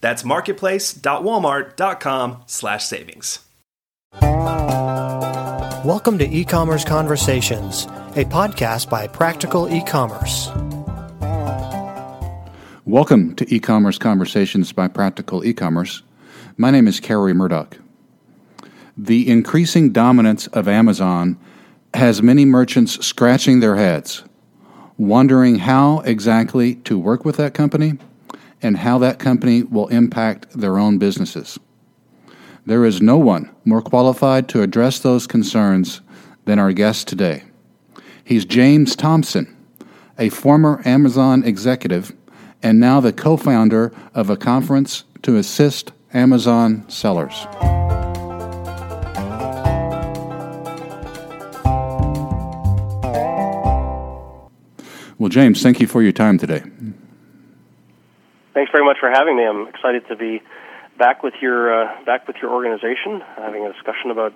That's marketplace.walmart.com/savings. Welcome to E-commerce Conversations, a podcast by Practical E-commerce. Welcome to E-commerce Conversations by Practical E-commerce. My name is Kerry Murdock. The increasing dominance of Amazon has many merchants scratching their heads, wondering how exactly to work with that company and how that company will impact their own businesses. There is no one more qualified to address those concerns than our guest today. He's James Thompson, a former Amazon executive and now the co founder of a conference to assist Amazon sellers. Well, James, thank you for your time today. Thanks very much for having me. I'm excited to be back with your uh, back with your organization, having a discussion about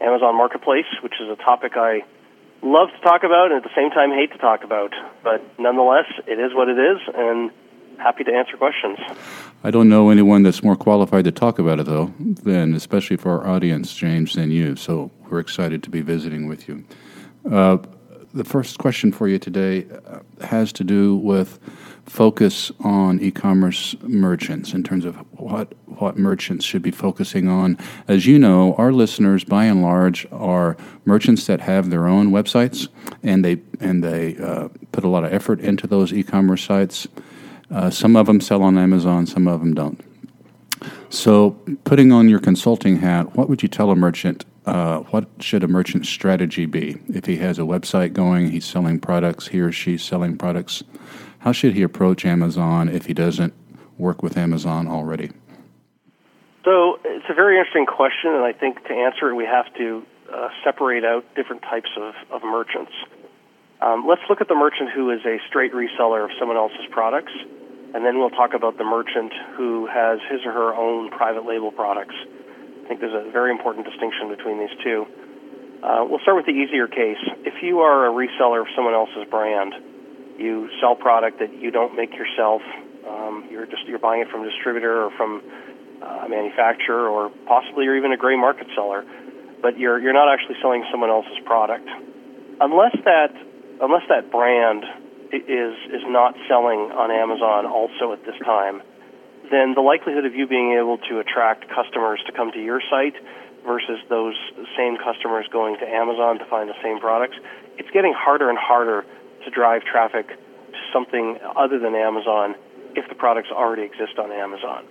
Amazon Marketplace, which is a topic I love to talk about and at the same time hate to talk about. But nonetheless, it is what it is, and happy to answer questions. I don't know anyone that's more qualified to talk about it, though, than especially for our audience, James, than you. So we're excited to be visiting with you. Uh, the first question for you today uh, has to do with focus on e-commerce merchants in terms of what what merchants should be focusing on. As you know, our listeners by and large are merchants that have their own websites and they and they uh, put a lot of effort into those e-commerce sites. Uh, some of them sell on Amazon, some of them don't. So, putting on your consulting hat, what would you tell a merchant? Uh, what should a merchant's strategy be? If he has a website going, he's selling products, he or she's selling products, how should he approach Amazon if he doesn't work with Amazon already? So, it's a very interesting question, and I think to answer it, we have to uh, separate out different types of, of merchants. Um, let's look at the merchant who is a straight reseller of someone else's products and then we'll talk about the merchant who has his or her own private label products. I think there's a very important distinction between these two. Uh, we'll start with the easier case. If you are a reseller of someone else's brand, you sell product that you don't make yourself. Um, you're just you're buying it from a distributor or from uh, a manufacturer, or possibly you're even a gray market seller, but you're you're not actually selling someone else's product. Unless that unless that brand is is not selling on Amazon also at this time, then the likelihood of you being able to attract customers to come to your site versus those same customers going to Amazon to find the same products, it's getting harder and harder to drive traffic to something other than Amazon if the products already exist on Amazon.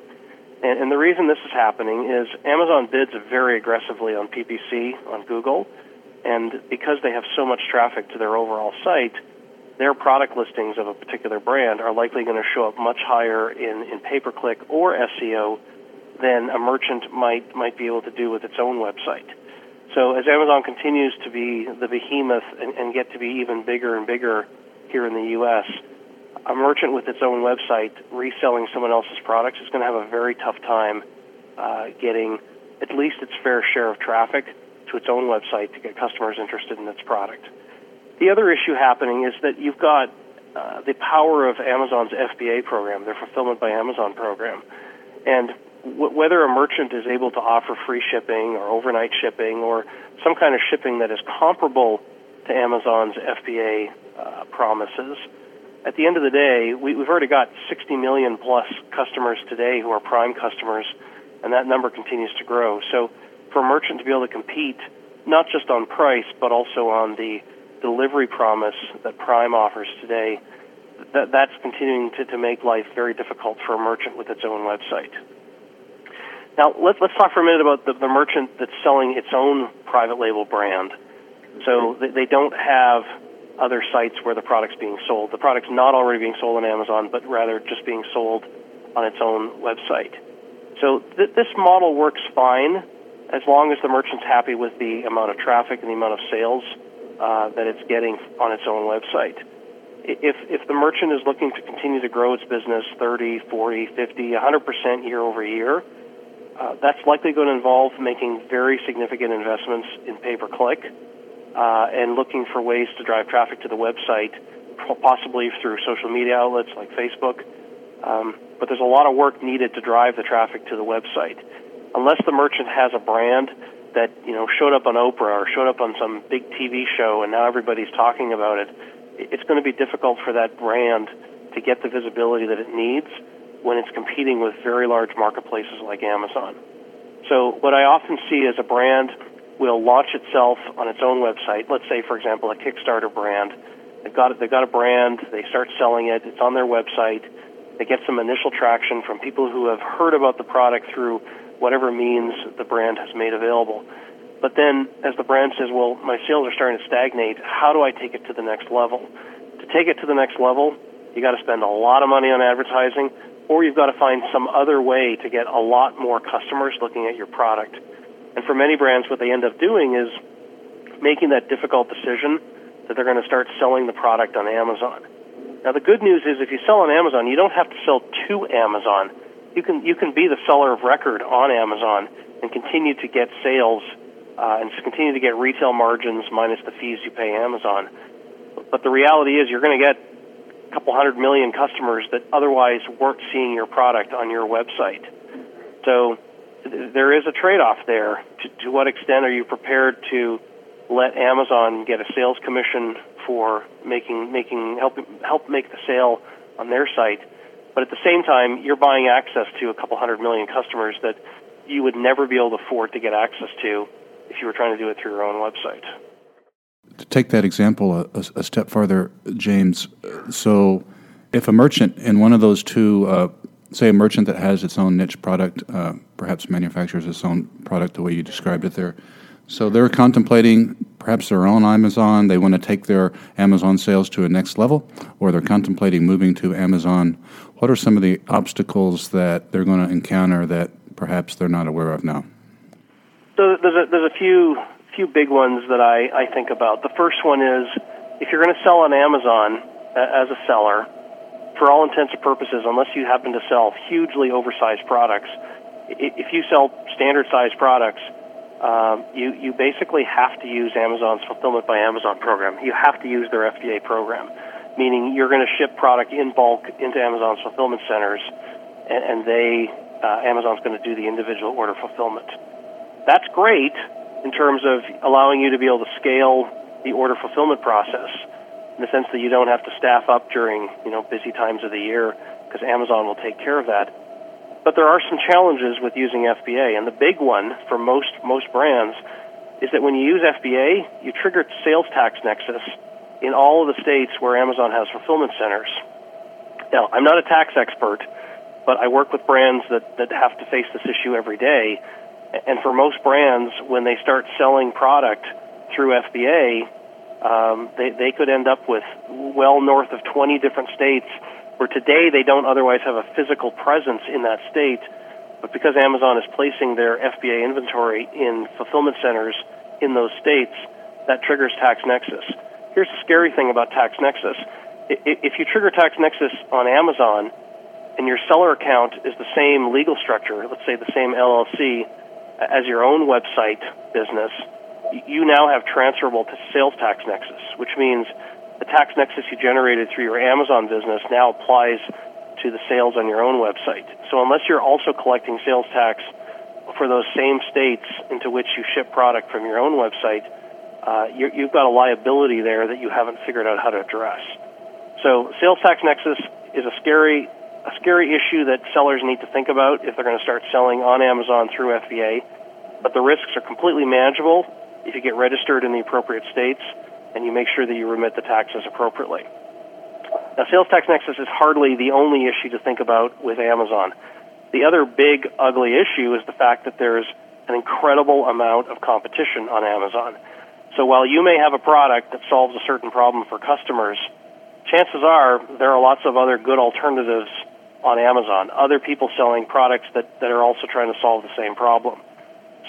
And, and the reason this is happening is Amazon bids very aggressively on PPC on Google, and because they have so much traffic to their overall site, their product listings of a particular brand are likely going to show up much higher in, in pay per click or SEO than a merchant might might be able to do with its own website. So as Amazon continues to be the behemoth and, and get to be even bigger and bigger here in the U.S., a merchant with its own website reselling someone else's products is going to have a very tough time uh, getting at least its fair share of traffic to its own website to get customers interested in its product. The other issue happening is that you've got uh, the power of Amazon's FBA program, their Fulfillment by Amazon program. And w- whether a merchant is able to offer free shipping or overnight shipping or some kind of shipping that is comparable to Amazon's FBA uh, promises, at the end of the day, we, we've already got 60 million plus customers today who are Prime customers, and that number continues to grow. So for a merchant to be able to compete, not just on price, but also on the delivery promise that Prime offers today, that, that's continuing to, to make life very difficult for a merchant with its own website. Now, let's, let's talk for a minute about the, the merchant that's selling its own private label brand. So they, they don't have other sites where the product's being sold. The product's not already being sold on Amazon, but rather just being sold on its own website. So th- this model works fine as long as the merchant's happy with the amount of traffic and the amount of sales uh, that it's getting on its own website. If, if the merchant is looking to continue to grow its business 30, 40, 50, 100% year over year, uh, that's likely going to involve making very significant investments in pay per click uh, and looking for ways to drive traffic to the website, possibly through social media outlets like Facebook. Um, but there's a lot of work needed to drive the traffic to the website. Unless the merchant has a brand that you know showed up on Oprah or showed up on some big TV show and now everybody's talking about it, it's going to be difficult for that brand to get the visibility that it needs when it's competing with very large marketplaces like Amazon. So what I often see is a brand will launch itself on its own website. Let's say, for example, a Kickstarter brand. They've got they've got a brand. They start selling it. It's on their website. They get some initial traction from people who have heard about the product through whatever means the brand has made available. But then, as the brand says, well, my sales are starting to stagnate. How do I take it to the next level? To take it to the next level, you got to spend a lot of money on advertising, or you've got to find some other way to get a lot more customers looking at your product. And for many brands, what they end up doing is making that difficult decision that they're going to start selling the product on Amazon. Now, the good news is if you sell on Amazon, you don't have to sell to Amazon. You can you can be the seller of record on Amazon and continue to get sales uh, and continue to get retail margins minus the fees you pay Amazon. But the reality is, you're going to get couple hundred million customers that otherwise weren't seeing your product on your website. So there is a trade-off there. To, to what extent are you prepared to let Amazon get a sales commission for making making help help make the sale on their site? But at the same time, you're buying access to a couple hundred million customers that you would never be able to afford to get access to if you were trying to do it through your own website. To take that example a, a step farther, James, so if a merchant in one of those two uh, say a merchant that has its own niche product, uh, perhaps manufactures its own product the way you described it there. So they're contemplating perhaps their own Amazon. They want to take their Amazon sales to a next level, or they're contemplating moving to Amazon. What are some of the obstacles that they're going to encounter that perhaps they're not aware of now? So there's a, there's a few few big ones that I, I think about. The first one is if you're going to sell on Amazon uh, as a seller, for all intents and purposes, unless you happen to sell hugely oversized products, if you sell standard sized products, um, you you basically have to use Amazon's fulfillment by Amazon program. You have to use their FBA program, meaning you're going to ship product in bulk into Amazon's fulfillment centers, and, and they uh, Amazon's going to do the individual order fulfillment. That's great in terms of allowing you to be able to scale the order fulfillment process in the sense that you don't have to staff up during you know busy times of the year because Amazon will take care of that. But there are some challenges with using FBA, and the big one for most most brands is that when you use FBA, you trigger sales tax nexus in all of the states where Amazon has fulfillment centers. Now, I'm not a tax expert, but I work with brands that, that have to face this issue every day. And for most brands, when they start selling product through FBA, um, they, they could end up with well north of 20 different states where today they don't otherwise have a physical presence in that state. But because Amazon is placing their FBA inventory in fulfillment centers in those states, that triggers Tax Nexus. Here's the scary thing about Tax Nexus. If you trigger Tax Nexus on Amazon and your seller account is the same legal structure, let's say the same LLC as your own website business, you now have transferable to sales tax nexus, which means the tax nexus you generated through your Amazon business now applies to the sales on your own website. So unless you're also collecting sales tax for those same states into which you ship product from your own website, uh, you have got a liability there that you haven't figured out how to address. So sales tax nexus is a scary a scary issue that sellers need to think about if they're going to start selling on Amazon through FBA. But the risks are completely manageable if you get registered in the appropriate states and you make sure that you remit the taxes appropriately. Now, sales tax nexus is hardly the only issue to think about with Amazon. The other big, ugly issue is the fact that there's an incredible amount of competition on Amazon. So while you may have a product that solves a certain problem for customers, chances are there are lots of other good alternatives on Amazon, other people selling products that, that are also trying to solve the same problem.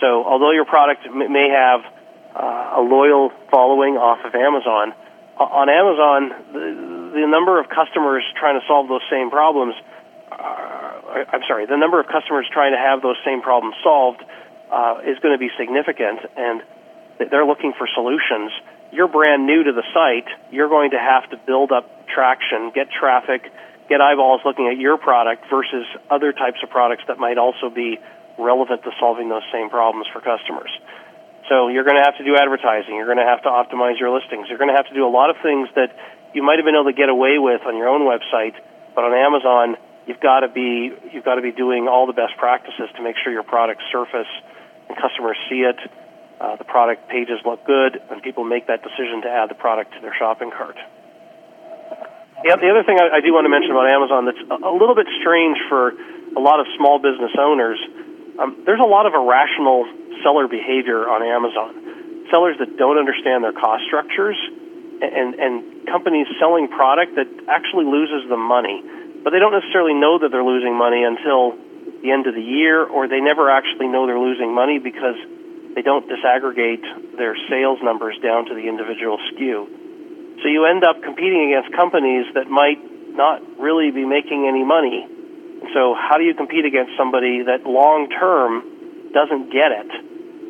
So, although your product may have uh, a loyal following off of Amazon, on Amazon, the, the number of customers trying to solve those same problems, uh, I'm sorry, the number of customers trying to have those same problems solved uh, is going to be significant, and they're looking for solutions. You're brand new to the site. You're going to have to build up traction, get traffic, get eyeballs looking at your product versus other types of products that might also be relevant to solving those same problems for customers. So you're going to have to do advertising. You're going to have to optimize your listings. You're going to have to do a lot of things that you might have been able to get away with on your own website, but on Amazon, you've got to be you've got to be doing all the best practices to make sure your products surface and customers see it. Uh, the product pages look good, and people make that decision to add the product to their shopping cart. Yeah, the other thing I, I do want to mention about Amazon that's a, little bit strange for a lot of small business owners. Um, there's a lot of irrational seller behavior on Amazon. Sellers that don't understand their cost structures and, and companies selling product that actually loses them money. But they don't necessarily know that they're losing money until the end of the year, or they never actually know they're losing money because they don't disaggregate their sales numbers down to the individual SKU. So you end up competing against companies that might not really be making any money. So how do you compete against somebody that long term doesn't get it?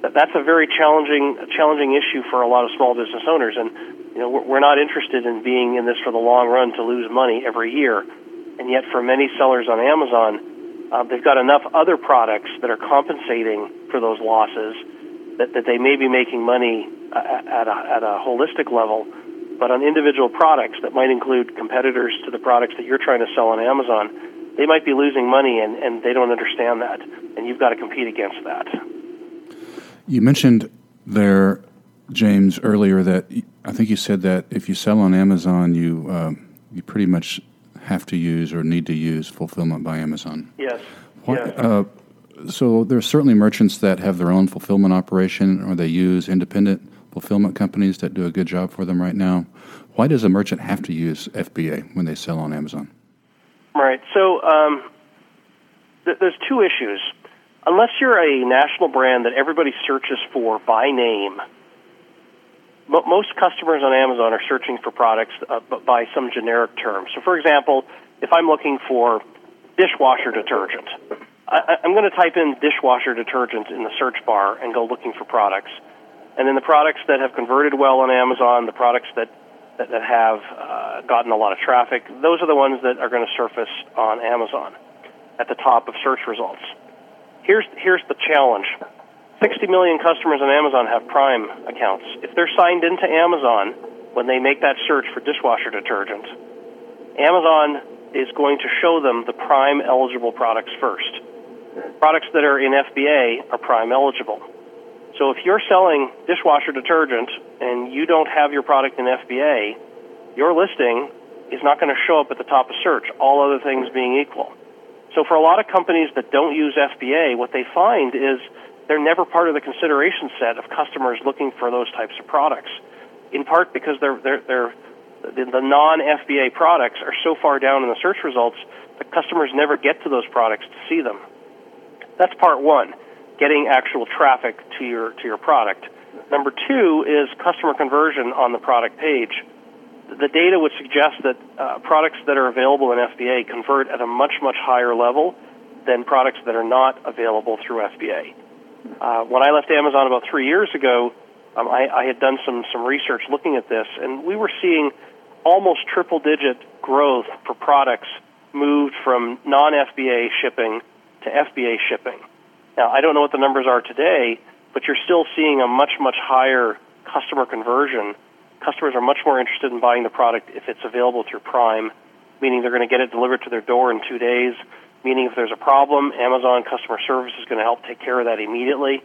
That's a very challenging challenging issue for a lot of small business owners, and you know we're not interested in being in this for the long run to lose money every year. And yet, for many sellers on Amazon, uh, they've got enough other products that are compensating for those losses that, that they may be making money at a, at a holistic level, but on individual products that might include competitors to the products that you're trying to sell on Amazon, they might be losing money and, and they don't understand that, and you've got to compete against that. You mentioned there, James, earlier that I think you said that if you sell on Amazon, you uh, you pretty much have to use or need to use fulfillment by Amazon. Yes. What, yes. Uh, so there are certainly merchants that have their own fulfillment operation, or they use independent fulfillment companies that do a good job for them right now. Why does a merchant have to use FBA when they sell on Amazon? Right. So um, th- there's two issues. Unless you're a national brand that everybody searches for by name, most customers on Amazon are searching for products uh, by some generic term. So, for example, if I'm looking for dishwasher detergent, I, I'm going to type in dishwasher detergent in the search bar and go looking for products. And then the products that have converted well on Amazon, the products that that, that have uh, gotten a lot of traffic, those are the ones that are going to surface on Amazon at the top of search results. Here's here's the challenge. 60 million customers on Amazon have Prime accounts. If they're signed into Amazon when they make that search for dishwasher detergent, Amazon is going to show them the Prime eligible products first. Products that are in FBA are Prime eligible. So if you're selling dishwasher detergent and you don't have your product in FBA, your listing is not going to show up at the top of search, all other things being equal. So for a lot of companies that don't use FBA, what they find is they're never part of the consideration set of customers looking for those types of products. In part because they're, they're, they're the, the non FBA products are so far down in the search results that customers never get to those products to see them. That's part one, getting actual traffic to your to your product. Number two is customer conversion on the product page. The data would suggest that uh, products that are available in FBA convert at a much much higher level than products that are not available through FBA. Uh, when I left Amazon about three years ago, um, I, I had done some some research looking at this, and we were seeing almost triple digit growth for products moved from non FBA shipping to FBA shipping. Now, I don't know what the numbers are today, but you're still seeing a much, much higher customer conversion. Customers are much more interested in buying the product if it's available through Prime, meaning they're going to get it delivered to their door in two days, meaning if there's a problem, Amazon customer service is going to help take care of that immediately,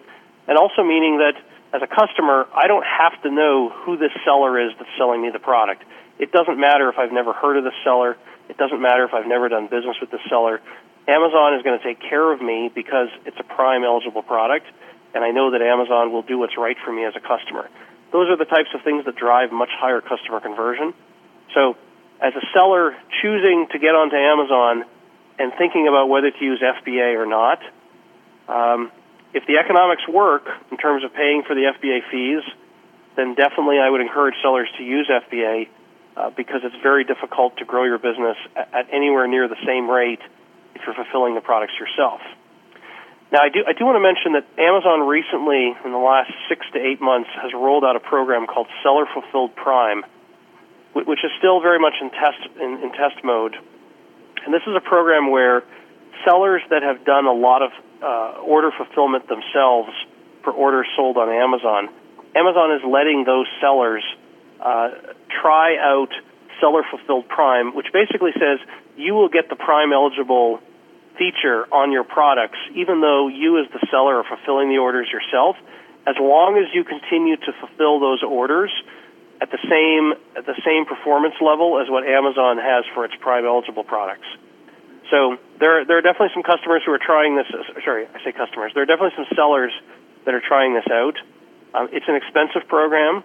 and also meaning that as a customer, I don't have to know who this seller is that's selling me the product. It doesn't matter if I've never heard of the seller. It doesn't matter if I've never done business with the seller. Amazon is going to take care of me because it's a prime eligible product, and I know that Amazon will do what's right for me as a customer. Those are the types of things that drive much higher customer conversion. So, as a seller choosing to get onto Amazon and thinking about whether to use FBA or not, um, if the economics work in terms of paying for the FBA fees, then definitely I would encourage sellers to use FBA uh, because it's very difficult to grow your business at, at anywhere near the same rate if you're fulfilling the products yourself. Now, I do, I do want to mention that Amazon recently, in the last six to eight months, has rolled out a program called Seller Fulfilled Prime, which is still very much in test, in, in test mode. And this is a program where sellers that have done a lot of uh, order fulfillment themselves for orders sold on Amazon, Amazon is letting those sellers uh, try out Seller Fulfilled Prime, which basically says you will get the Prime eligible feature on your products, even though you as the seller are fulfilling the orders yourself, as long as you continue to fulfill those orders at the same at the same performance level as what Amazon has for its Prime eligible products. So there there are definitely some customers who are trying this. Sorry, I say customers. There are definitely some sellers that are trying this out. Um, it's an expensive program,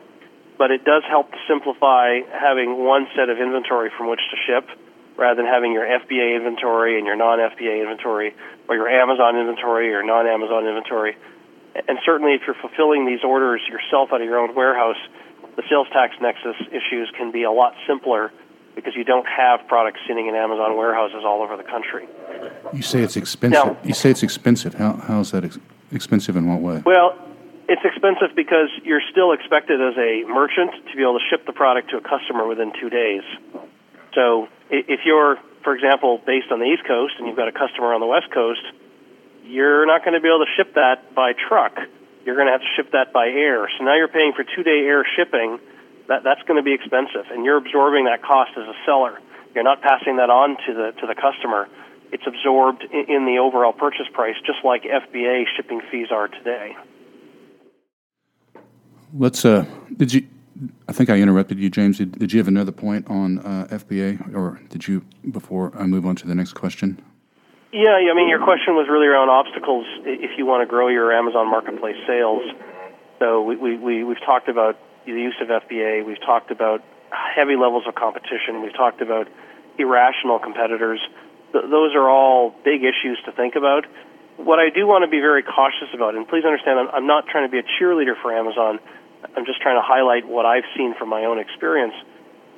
but it does help to simplify having one set of inventory from which to ship rather than having your FBA inventory and your non-FBA inventory, or your Amazon inventory or non-Amazon inventory. And certainly, if you're fulfilling these orders yourself out of your own warehouse, the sales tax nexus issues can be a lot simpler because you don't have products sitting in Amazon warehouses all over the country. You say it's expensive. Now, you say it's expensive. How how is that ex- expensive in what way? Well, it's expensive because you're still expected as a merchant to be able to ship the product to a customer within two days. So if you're, for example, based on the East Coast and you've got a customer on the West Coast, you're not going to be able to ship that by truck. You're going to have to ship that by air. So now you're paying for two day air shipping. That, that's going to be expensive, and you're absorbing that cost as a seller. You're not passing that on to the to the customer. It's absorbed in, in the overall purchase price, just like FBA shipping fees are today. Let's. Uh, did you? I think I interrupted you, James. Did, did you have another point on uh, FBA, or did you before I move on to the next question? Yeah, I mean, your question was really around obstacles if you want to grow your Amazon Marketplace sales. So we, we, we, we've talked about the use of FBA. We've talked about heavy levels of competition. We've talked about irrational competitors. Th- those are all big issues to think about. What I do want to be very cautious about, and please understand, I'm, I'm not trying to be a cheerleader for Amazon. I'm just trying to highlight what I've seen from my own experience.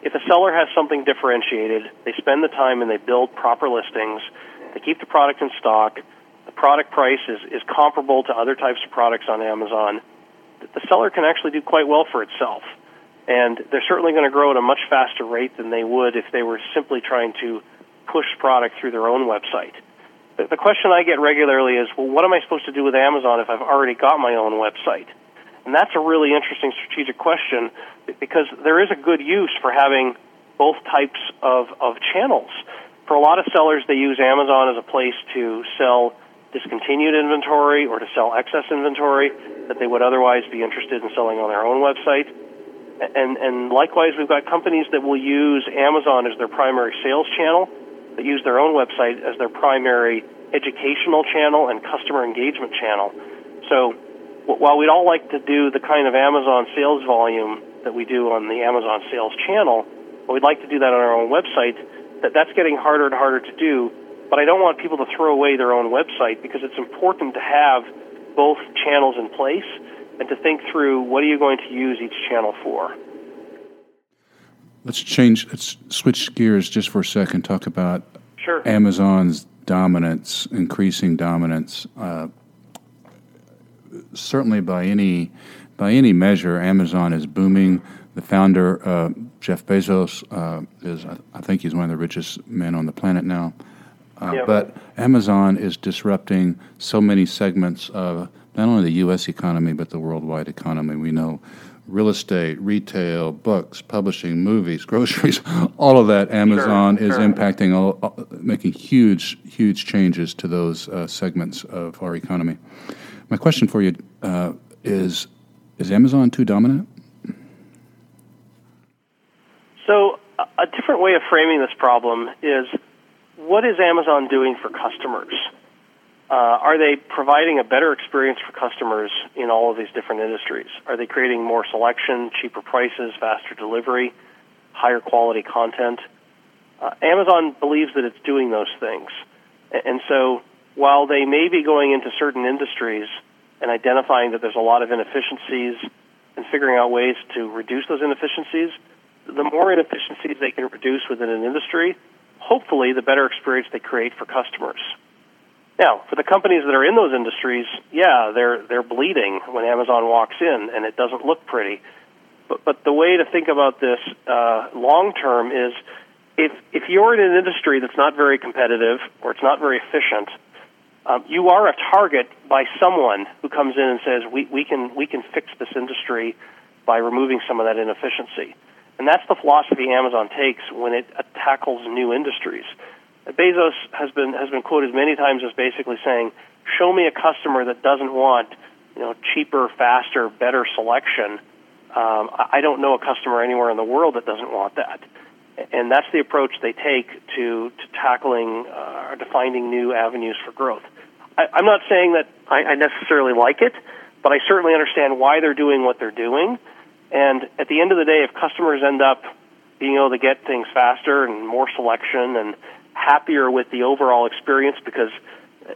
If a seller has something differentiated, they spend the time and they build proper listings, they keep the product in stock, the product price is, is comparable to other types of products on Amazon, the seller can actually do quite well for itself. And they're certainly going to grow at a much faster rate than they would if they were simply trying to push product through their own website. The question I get regularly is, well, what am I supposed to do with Amazon if I've already got my own website? And that's a really interesting strategic question because there is a good use for having both types of, of channels. For a lot of sellers, they use Amazon as a place to sell discontinued inventory or to sell excess inventory that they would otherwise be interested in selling on their own website. And, and likewise, we've got companies that will use Amazon as their primary sales channel, that use their own website as their primary educational channel and customer engagement channel. So while we'd all like to do the kind of Amazon sales volume that we do on the Amazon sales channel, we'd like to do that on our own website, that that's getting harder and harder to do. But I don't want people to throw away their own website because it's important to have both channels in place and to think through what are you going to use each channel for. Let's change, let's switch gears just for a second, talk about sure. Amazon's dominance, increasing dominance. Uh, certainly by any by any measure, Amazon is booming. The founder, uh, Jeff Bezos, uh, is I think he's one of the richest men on the planet now. Uh, yeah. But Amazon is disrupting so many segments of not only the U.S. economy but the worldwide economy. We know real estate, retail, books, publishing, movies, groceries, all of that. Amazon sure, is sure. impacting, all, making huge, huge changes to those uh, segments of our economy. My question for you uh, is Is Amazon too dominant? So, a different way of framing this problem is what is Amazon doing for customers? Uh, are they providing a better experience for customers in all of these different industries? Are they creating more selection, cheaper prices, faster delivery, higher quality content? Uh, Amazon believes that it's doing those things. And so while they may be going into certain industries and identifying that there's a lot of inefficiencies and figuring out ways to reduce those inefficiencies, the more inefficiencies they can reduce within an industry, hopefully the better experience they create for customers. Now, for the companies that are in those industries, yeah, they're they're bleeding when Amazon walks in, and it doesn't look pretty. But but the way to think about this uh, long term is if if you're in an industry that's not very competitive or it's not very efficient, um, you are a target by someone who comes in and says we, we can we can fix this industry by removing some of that inefficiency. And that's the philosophy Amazon takes when it tackles new industries. Bezos has been has been quoted many times as basically saying, "Show me a customer that doesn't want, you know, cheaper, faster, better selection. Um, I don't know a customer anywhere in the world that doesn't want that." And that's the approach they take to to tackling uh, or to finding new avenues for growth. I, I'm not saying that I, I necessarily like it, but I certainly understand why they're doing what they're doing and at the end of the day, if customers end up being able to get things faster and more selection and happier with the overall experience because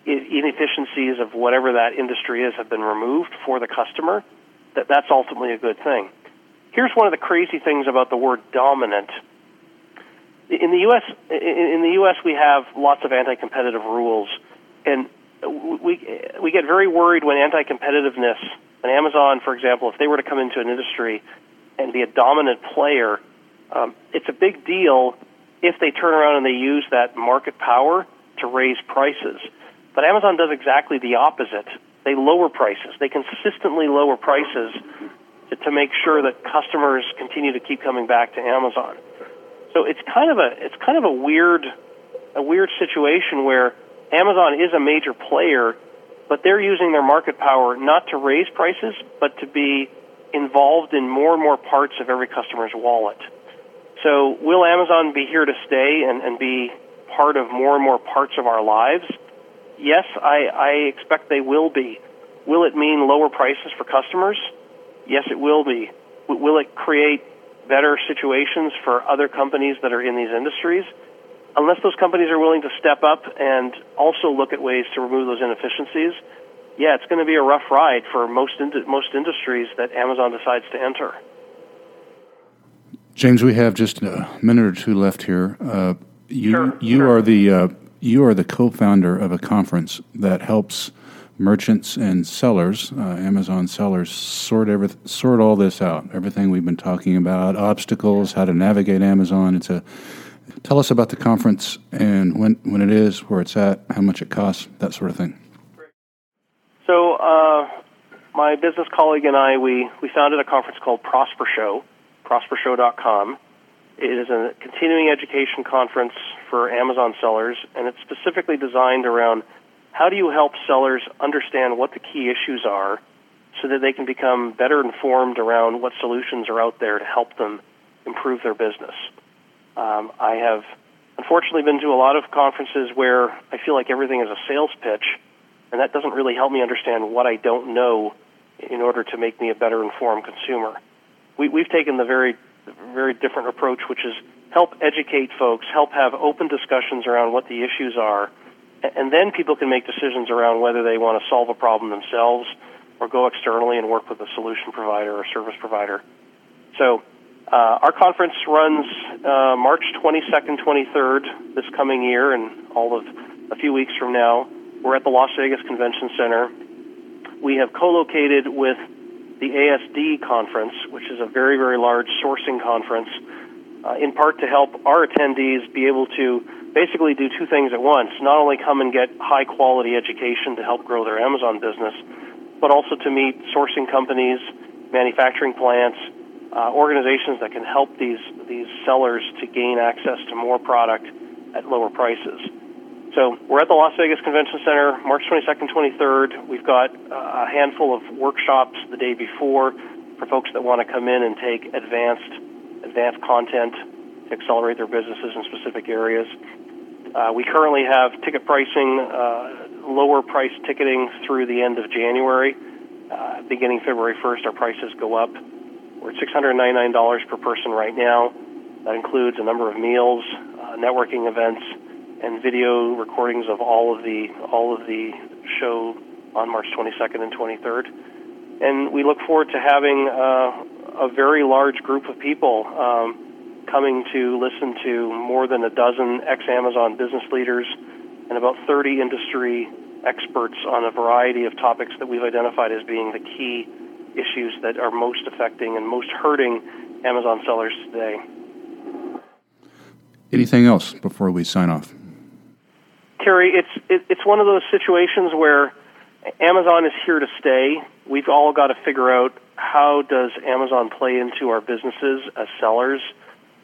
inefficiencies of whatever that industry is have been removed for the customer, that that's ultimately a good thing. Here's one of the crazy things about the word dominant. In the U.S., in the U.S., we have lots of anti-competitive rules, and we we get very worried when anti-competitiveness and Amazon, for example, if they were to come into an industry and be a dominant player, um, it's a big deal if they turn around and they use that market power to raise prices. But Amazon does exactly the opposite. They lower prices. They consistently lower prices to, to make sure that customers continue to keep coming back to Amazon. So it's kind of a it's kind of a weird a weird situation where Amazon is a major player but they're using their market power not to raise prices, but to be involved in more and more parts of every customer's wallet. So, will Amazon be here to stay and, and be part of more and more parts of our lives? Yes, I, I expect they will be. Will it mean lower prices for customers? Yes, it will be. Will it create better situations for other companies that are in these industries? Unless those companies are willing to step up and also look at ways to remove those inefficiencies, yeah, it's going to be a rough ride for most in- most industries that Amazon decides to enter. James, we have just a minute or two left here. Uh, you sure, you sure. are the uh, you are the co-founder of a conference that helps merchants and sellers, uh, Amazon sellers, sort every, sort all this out. Everything we've been talking about, obstacles, how to navigate Amazon. It's a Tell us about the conference and when, when it is, where it's at, how much it costs, that sort of thing. So, uh, my business colleague and I, we, we founded a conference called Prosper Show, prospershow.com. It is a continuing education conference for Amazon sellers, and it's specifically designed around how do you help sellers understand what the key issues are so that they can become better informed around what solutions are out there to help them improve their business. Um, I have unfortunately been to a lot of conferences where I feel like everything is a sales pitch, and that doesn't really help me understand what I don't know in order to make me a better informed consumer. We, we've taken the very, very different approach, which is help educate folks, help have open discussions around what the issues are, and then people can make decisions around whether they want to solve a problem themselves or go externally and work with a solution provider or service provider. So uh, our conference runs uh, March 22nd, 23rd this coming year, and all of a few weeks from now. We're at the Las Vegas Convention Center. We have co-located with the ASD conference, which is a very, very large sourcing conference, uh, in part to help our attendees be able to basically do two things at once. Not only come and get high quality education to help grow their Amazon business, but also to meet sourcing companies, manufacturing plants, uh, organizations that can help these these sellers to gain access to more product at lower prices. So we're at the Las Vegas Convention Center, March 22nd, 23rd. We've got uh, a handful of workshops the day before for folks that want to come in and take advanced advanced content to accelerate their businesses in specific areas. Uh, we currently have ticket pricing, uh, lower price ticketing through the end of January. Uh, beginning February 1st, our prices go up. We're at $699 per person right now. That includes a number of meals, uh, networking events, and video recordings of all of the all of the show on March 22nd and 23rd. And we look forward to having uh, a very large group of people um, coming to listen to more than a dozen ex Amazon business leaders and about 30 industry experts on a variety of topics that we've identified as being the key issues that are most affecting and most hurting Amazon sellers today. Anything else before we sign off? Kerry, it's it, it's one of those situations where Amazon is here to stay. We've all got to figure out how does Amazon play into our businesses as sellers,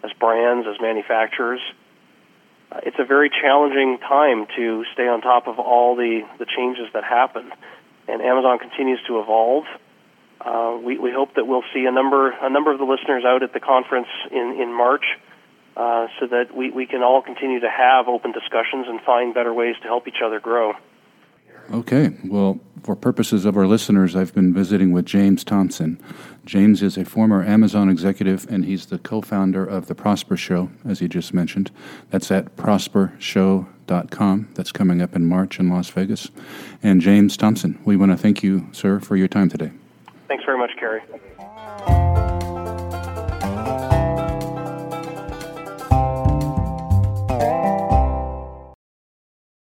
as brands, as manufacturers. Uh, it's a very challenging time to stay on top of all the, the changes that happen, and Amazon continues to evolve. Uh, we, we hope that we'll see a number a number of the listeners out at the conference in in March, uh, so that we, we can all continue to have open discussions and find better ways to help each other grow. Okay. Well, for purposes of our listeners, I've been visiting with James Thompson. James is a former Amazon executive, and he's the co founder of The Prosper Show, as he just mentioned. That's at prospershow.com. That's coming up in March in Las Vegas. And James Thompson, we want to thank you, sir, for your time today. Thanks very much.